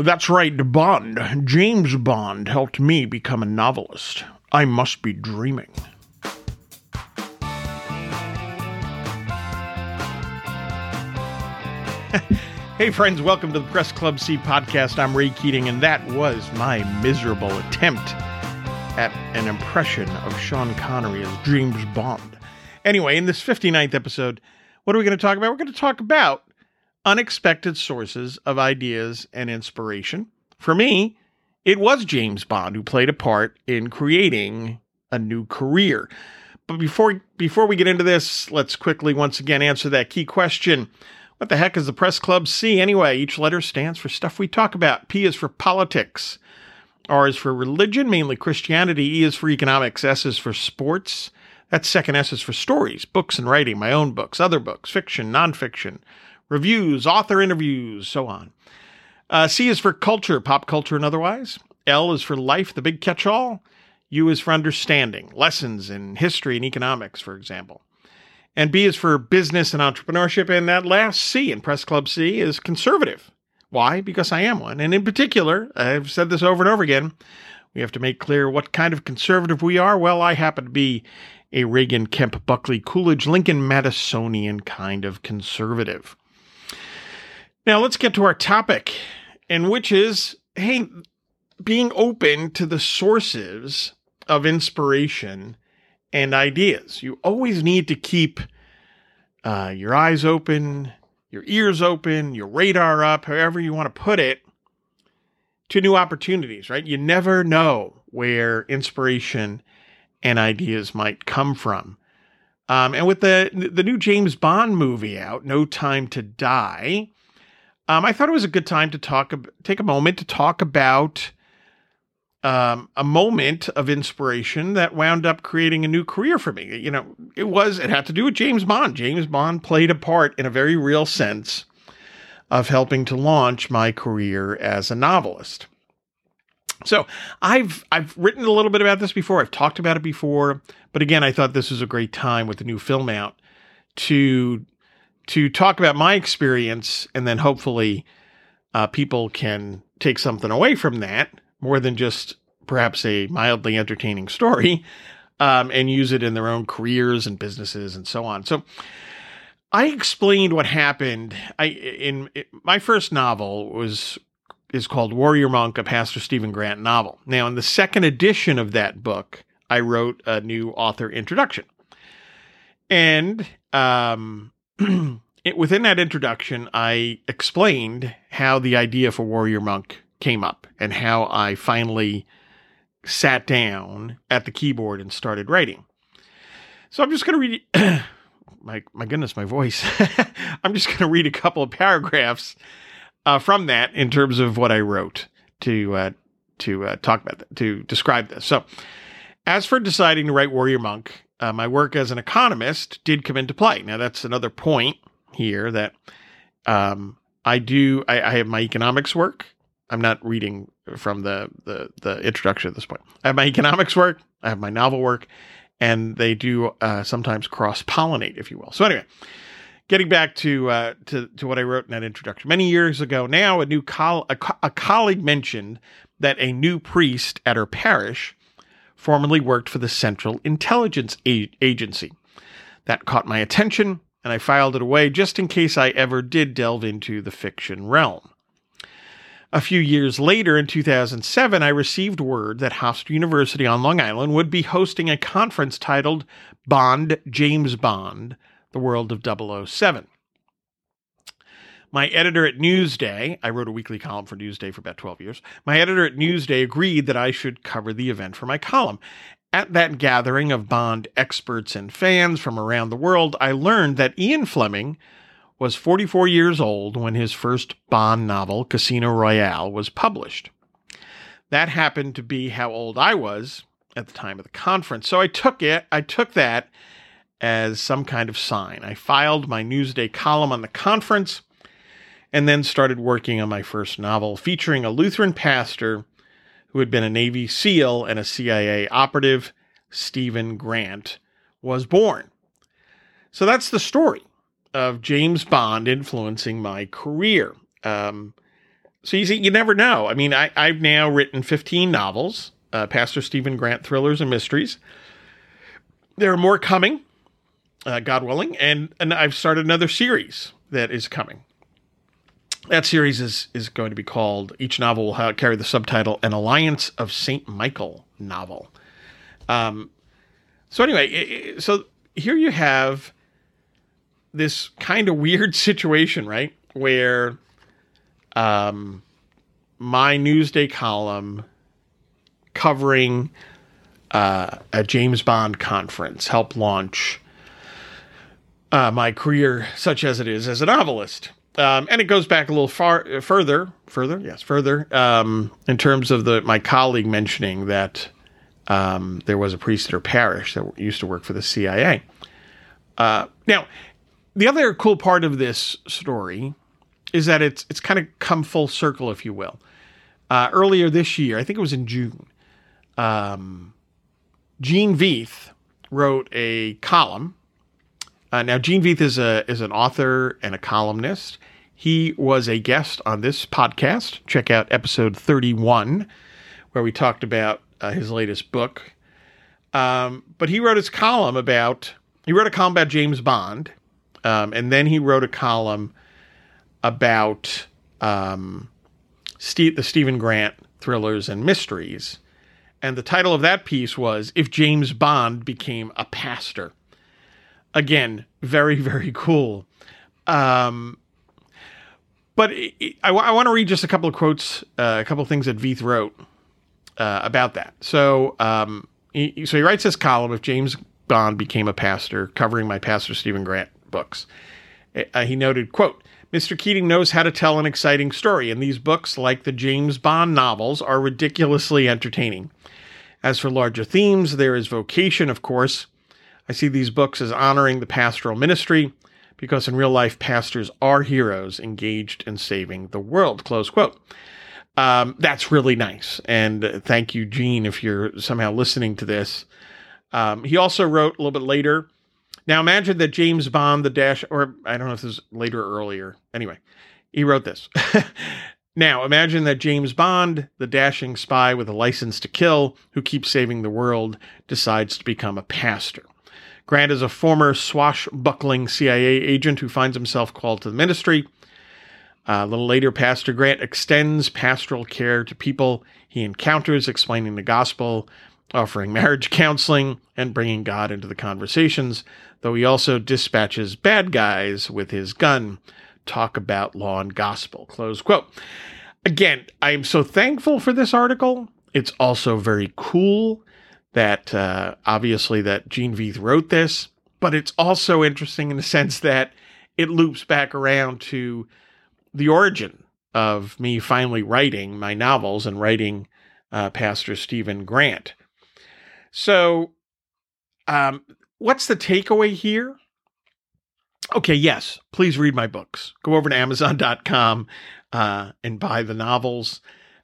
That's right, Bond. James Bond helped me become a novelist. I must be dreaming. hey, friends, welcome to the Press Club C podcast. I'm Ray Keating, and that was my miserable attempt at an impression of Sean Connery as James Bond. Anyway, in this 59th episode, what are we going to talk about? We're going to talk about unexpected sources of ideas and inspiration. For me, it was James Bond who played a part in creating a new career. But before before we get into this, let's quickly once again answer that key question. What the heck is the Press Club C anyway? Each letter stands for stuff we talk about. P is for politics. R is for religion, mainly Christianity. E is for economics. S is for sports. That second S is for stories, books and writing, my own books, other books, fiction, nonfiction, reviews, author interviews, so on. Uh, C is for culture, pop culture and otherwise. L is for life, the big catch all. U is for understanding, lessons in history and economics, for example. And B is for business and entrepreneurship. And that last C in Press Club C is conservative. Why? Because I am one. And in particular, I've said this over and over again, we have to make clear what kind of conservative we are. Well, I happen to be a Reagan, Kemp, Buckley, Coolidge, Lincoln, Madisonian kind of conservative. Now let's get to our topic, and which is hey, being open to the sources of inspiration and ideas. You always need to keep uh, your eyes open, your ears open, your radar up, however you want to put it, to new opportunities, right? You never know where inspiration and ideas might come from. Um, and with the the new James Bond movie out, No Time to Die, um, I thought it was a good time to talk, take a moment to talk about um, a moment of inspiration that wound up creating a new career for me. You know, it was, it had to do with James Bond. James Bond played a part in a very real sense of helping to launch my career as a novelist. So I've I've written a little bit about this before. I've talked about it before, but again, I thought this was a great time with the new film out to to talk about my experience, and then hopefully uh, people can take something away from that more than just perhaps a mildly entertaining story um, and use it in their own careers and businesses and so on. So I explained what happened. I in, my first novel was is called Warrior Monk, a Pastor Stephen Grant novel. Now, in the second edition of that book, I wrote a new author introduction, and um, it, within that introduction, I explained how the idea for Warrior Monk came up and how I finally sat down at the keyboard and started writing. So I'm just going to read. my my goodness, my voice. I'm just going to read a couple of paragraphs uh, from that in terms of what I wrote to uh, to uh, talk about that, to describe this. So, as for deciding to write Warrior Monk, uh, my work as an economist did come into play. Now, that's another point here that um, I do. I, I have my economics work I'm not reading from the, the, the introduction at this point. I have my economics work, I have my novel work, and they do uh, sometimes cross pollinate, if you will. So anyway, getting back to uh, to to what I wrote in that introduction many years ago. Now, a new col- a, co- a colleague mentioned that a new priest at her parish formerly worked for the Central Intelligence a- Agency. That caught my attention, and I filed it away just in case I ever did delve into the fiction realm. A few years later, in 2007, I received word that Hofstra University on Long Island would be hosting a conference titled Bond James Bond The World of 007. My editor at Newsday, I wrote a weekly column for Newsday for about 12 years. My editor at Newsday agreed that I should cover the event for my column. At that gathering of Bond experts and fans from around the world, I learned that Ian Fleming was 44 years old when his first Bond novel, Casino Royale, was published. That happened to be how old I was at the time of the conference. So I took it, I took that as some kind of sign. I filed my Newsday column on the conference and then started working on my first novel featuring a Lutheran pastor who had been a Navy SEAL and a CIA operative, Stephen Grant, was born. So that's the story of James Bond influencing my career. Um, So you see, you never know. I mean, I, I've now written 15 novels, uh, Pastor Stephen Grant thrillers and mysteries. There are more coming, uh, God willing, and and I've started another series that is coming. That series is is going to be called. Each novel will have, carry the subtitle "An Alliance of Saint Michael" novel. Um, so anyway, so here you have this kind of weird situation, right? Where um, my Newsday column covering uh, a James Bond conference helped launch uh, my career, such as it is as a novelist. Um, and it goes back a little far further, further, yes, further, um, in terms of the my colleague mentioning that um, there was a priest at her parish that used to work for the CIA. Uh, now, the other cool part of this story is that it's it's kind of come full circle, if you will. Uh, earlier this year, I think it was in June, um, Gene Veith wrote a column. Uh, now, Gene Veith is a is an author and a columnist. He was a guest on this podcast. Check out episode thirty one, where we talked about uh, his latest book. Um, but he wrote his column about he wrote a column about James Bond, um, and then he wrote a column about um, Steve, the Stephen Grant thrillers and mysteries. And the title of that piece was If James Bond Became a Pastor. Again, very, very cool. Um, but it, it, I, I want to read just a couple of quotes, uh, a couple of things that Veith wrote uh, about that. So, um, he, so he writes this column if James Bond became a pastor, covering my Pastor Stephen Grant books. Uh, he noted, quote, Mr. Keating knows how to tell an exciting story, and these books, like the James Bond novels, are ridiculously entertaining. As for larger themes, there is vocation, of course. I see these books as honoring the pastoral ministry, because in real life, pastors are heroes engaged in saving the world. Close quote. Um, that's really nice. And thank you, Gene, if you're somehow listening to this. Um, he also wrote a little bit later now imagine that James Bond, the dash, or I don't know if this is later or earlier. Anyway, he wrote this. now imagine that James Bond, the dashing spy with a license to kill, who keeps saving the world, decides to become a pastor. Grant is a former swashbuckling CIA agent who finds himself called to the ministry. Uh, a little later, Pastor Grant extends pastoral care to people he encounters, explaining the gospel, offering marriage counseling, and bringing God into the conversations though he also dispatches bad guys with his gun. Talk about law and gospel. Close quote. Again, I am so thankful for this article. It's also very cool that uh, obviously that Gene Veith wrote this, but it's also interesting in the sense that it loops back around to the origin of me finally writing my novels and writing uh, Pastor Stephen Grant. So, um, what's the takeaway here? Okay, yes, please read my books. Go over to Amazon.com uh, and buy the novels.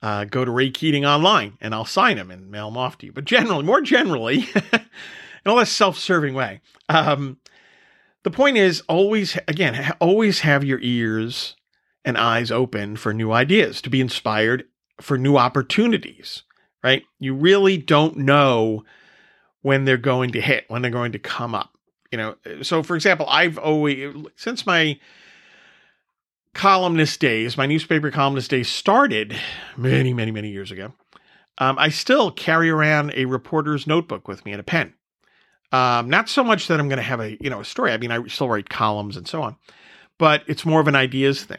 Uh, go to Ray Keating online and I'll sign them and mail them off to you. But generally, more generally, in a less self serving way, um, the point is always, again, always have your ears and eyes open for new ideas, to be inspired for new opportunities, right? You really don't know when they're going to hit, when they're going to come up. You know, so for example, I've always since my columnist days, my newspaper columnist days started many, many, many years ago. Um, I still carry around a reporter's notebook with me and a pen. Um, not so much that I'm going to have a you know a story. I mean, I still write columns and so on, but it's more of an ideas thing.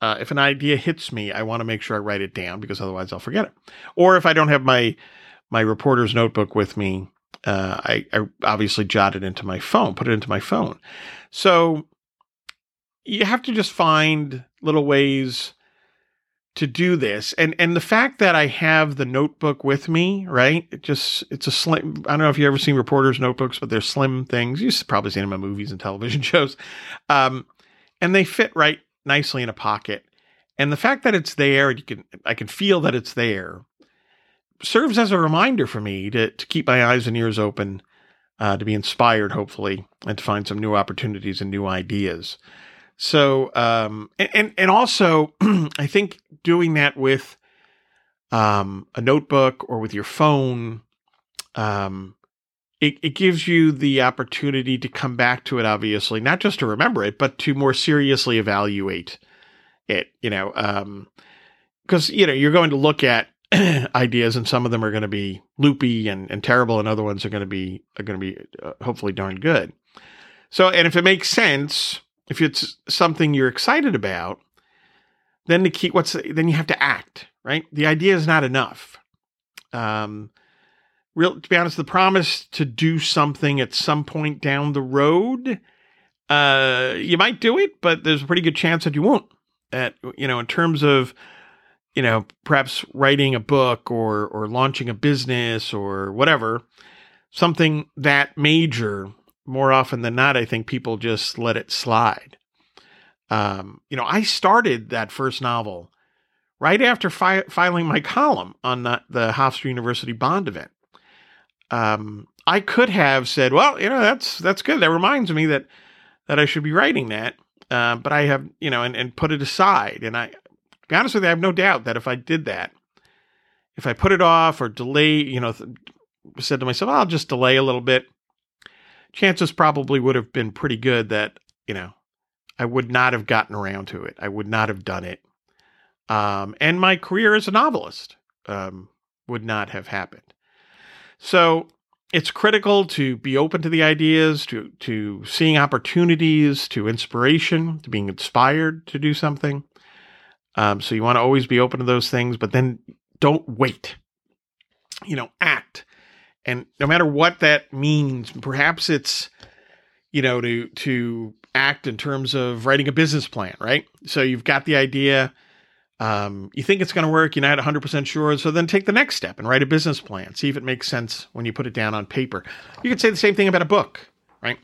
Uh, if an idea hits me, I want to make sure I write it down because otherwise I'll forget it. Or if I don't have my my reporter's notebook with me, uh, I, I obviously it into my phone, put it into my phone. So you have to just find little ways to do this. And and the fact that i have the notebook with me right? It just it's a slim i don't know if you've ever seen reporters notebooks but they're slim things. You've probably seen them in movies and television shows. Um, and they fit right nicely in a pocket. And the fact that it's there you can i can feel that it's there serves as a reminder for me to, to keep my eyes and ears open, uh, to be inspired, hopefully, and to find some new opportunities and new ideas. So, um, and, and, and also, I think doing that with um, a notebook or with your phone, um, it, it gives you the opportunity to come back to it, obviously, not just to remember it, but to more seriously evaluate it, you know, um, because, you know, you're going to look at ideas and some of them are going to be loopy and, and terrible and other ones are going to be, are going to be uh, hopefully darn good. So, and if it makes sense, if it's something you're excited about, then the key, what's, then you have to act, right? The idea is not enough. Um, real, to be honest, the promise to do something at some point down the road, uh, you might do it, but there's a pretty good chance that you won't. That, you know, in terms of, you know, perhaps writing a book or, or launching a business or whatever, something that major, more often than not, I think people just let it slide. Um, you know, I started that first novel right after fi- filing my column on the, the Hofstra University Bond event. Um, I could have said, "Well, you know, that's that's good. That reminds me that that I should be writing that." Uh, but I have, you know, and, and put it aside. And I, to be honest with you, I have no doubt that if I did that, if I put it off or delay, you know, th- said to myself, I'll just delay a little bit, chances probably would have been pretty good that, you know, I would not have gotten around to it. I would not have done it. Um, and my career as a novelist um, would not have happened. So it's critical to be open to the ideas, to to seeing opportunities, to inspiration, to being inspired to do something. Um, so you want to always be open to those things, but then don't wait. You know, act, and no matter what that means, perhaps it's you know to to act in terms of writing a business plan, right? So you've got the idea, um, you think it's going to work, you're not 100% sure, so then take the next step and write a business plan. See if it makes sense when you put it down on paper. You could say the same thing about a book, right?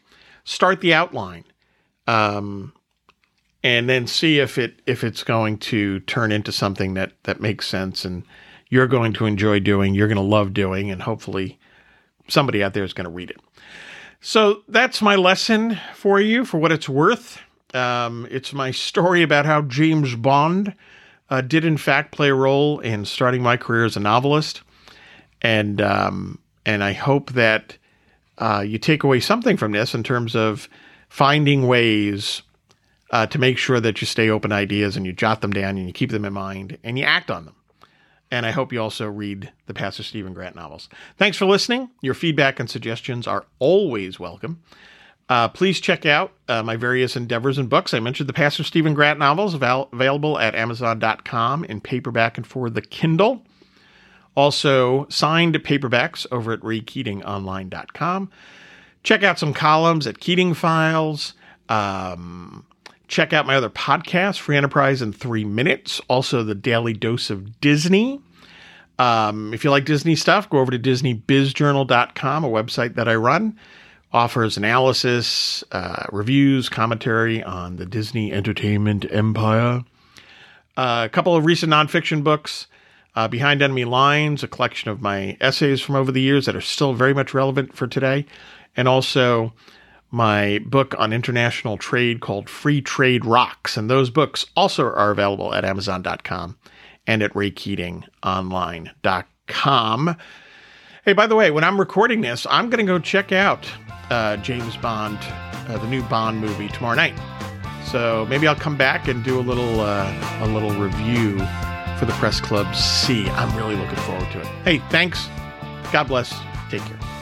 Start the outline. Um, and then see if it if it's going to turn into something that that makes sense and you're going to enjoy doing, you're going to love doing, and hopefully somebody out there is going to read it. So that's my lesson for you, for what it's worth. Um, it's my story about how James Bond uh, did, in fact, play a role in starting my career as a novelist, and um, and I hope that uh, you take away something from this in terms of finding ways uh, to make sure that you stay open ideas and you jot them down and you keep them in mind and you act on them. And I hope you also read the Pastor Stephen Grant novels. Thanks for listening. Your feedback and suggestions are always welcome. Uh, please check out uh, my various endeavors and books. I mentioned the Pastor Stephen Grant novels avail- available at Amazon.com in paperback and for the Kindle. Also, signed paperbacks over at RayKeatingOnline.com. Check out some columns at Keating Files. Um, Check out my other podcast, Free Enterprise in Three Minutes, also the Daily Dose of Disney. Um, if you like Disney stuff, go over to DisneyBizJournal.com, a website that I run. Offers analysis, uh, reviews, commentary on the Disney entertainment empire. Uh, a couple of recent nonfiction books. Uh, Behind Enemy Lines, a collection of my essays from over the years that are still very much relevant for today. And also my book on international trade called Free Trade Rocks. And those books also are available at Amazon.com and at RayKeatingOnline.com. Hey, by the way, when I'm recording this, I'm going to go check out uh, James Bond, uh, the new Bond movie tomorrow night. So maybe I'll come back and do a little uh, a little review for the Press Club C. I'm really looking forward to it. Hey, thanks. God bless. Take care.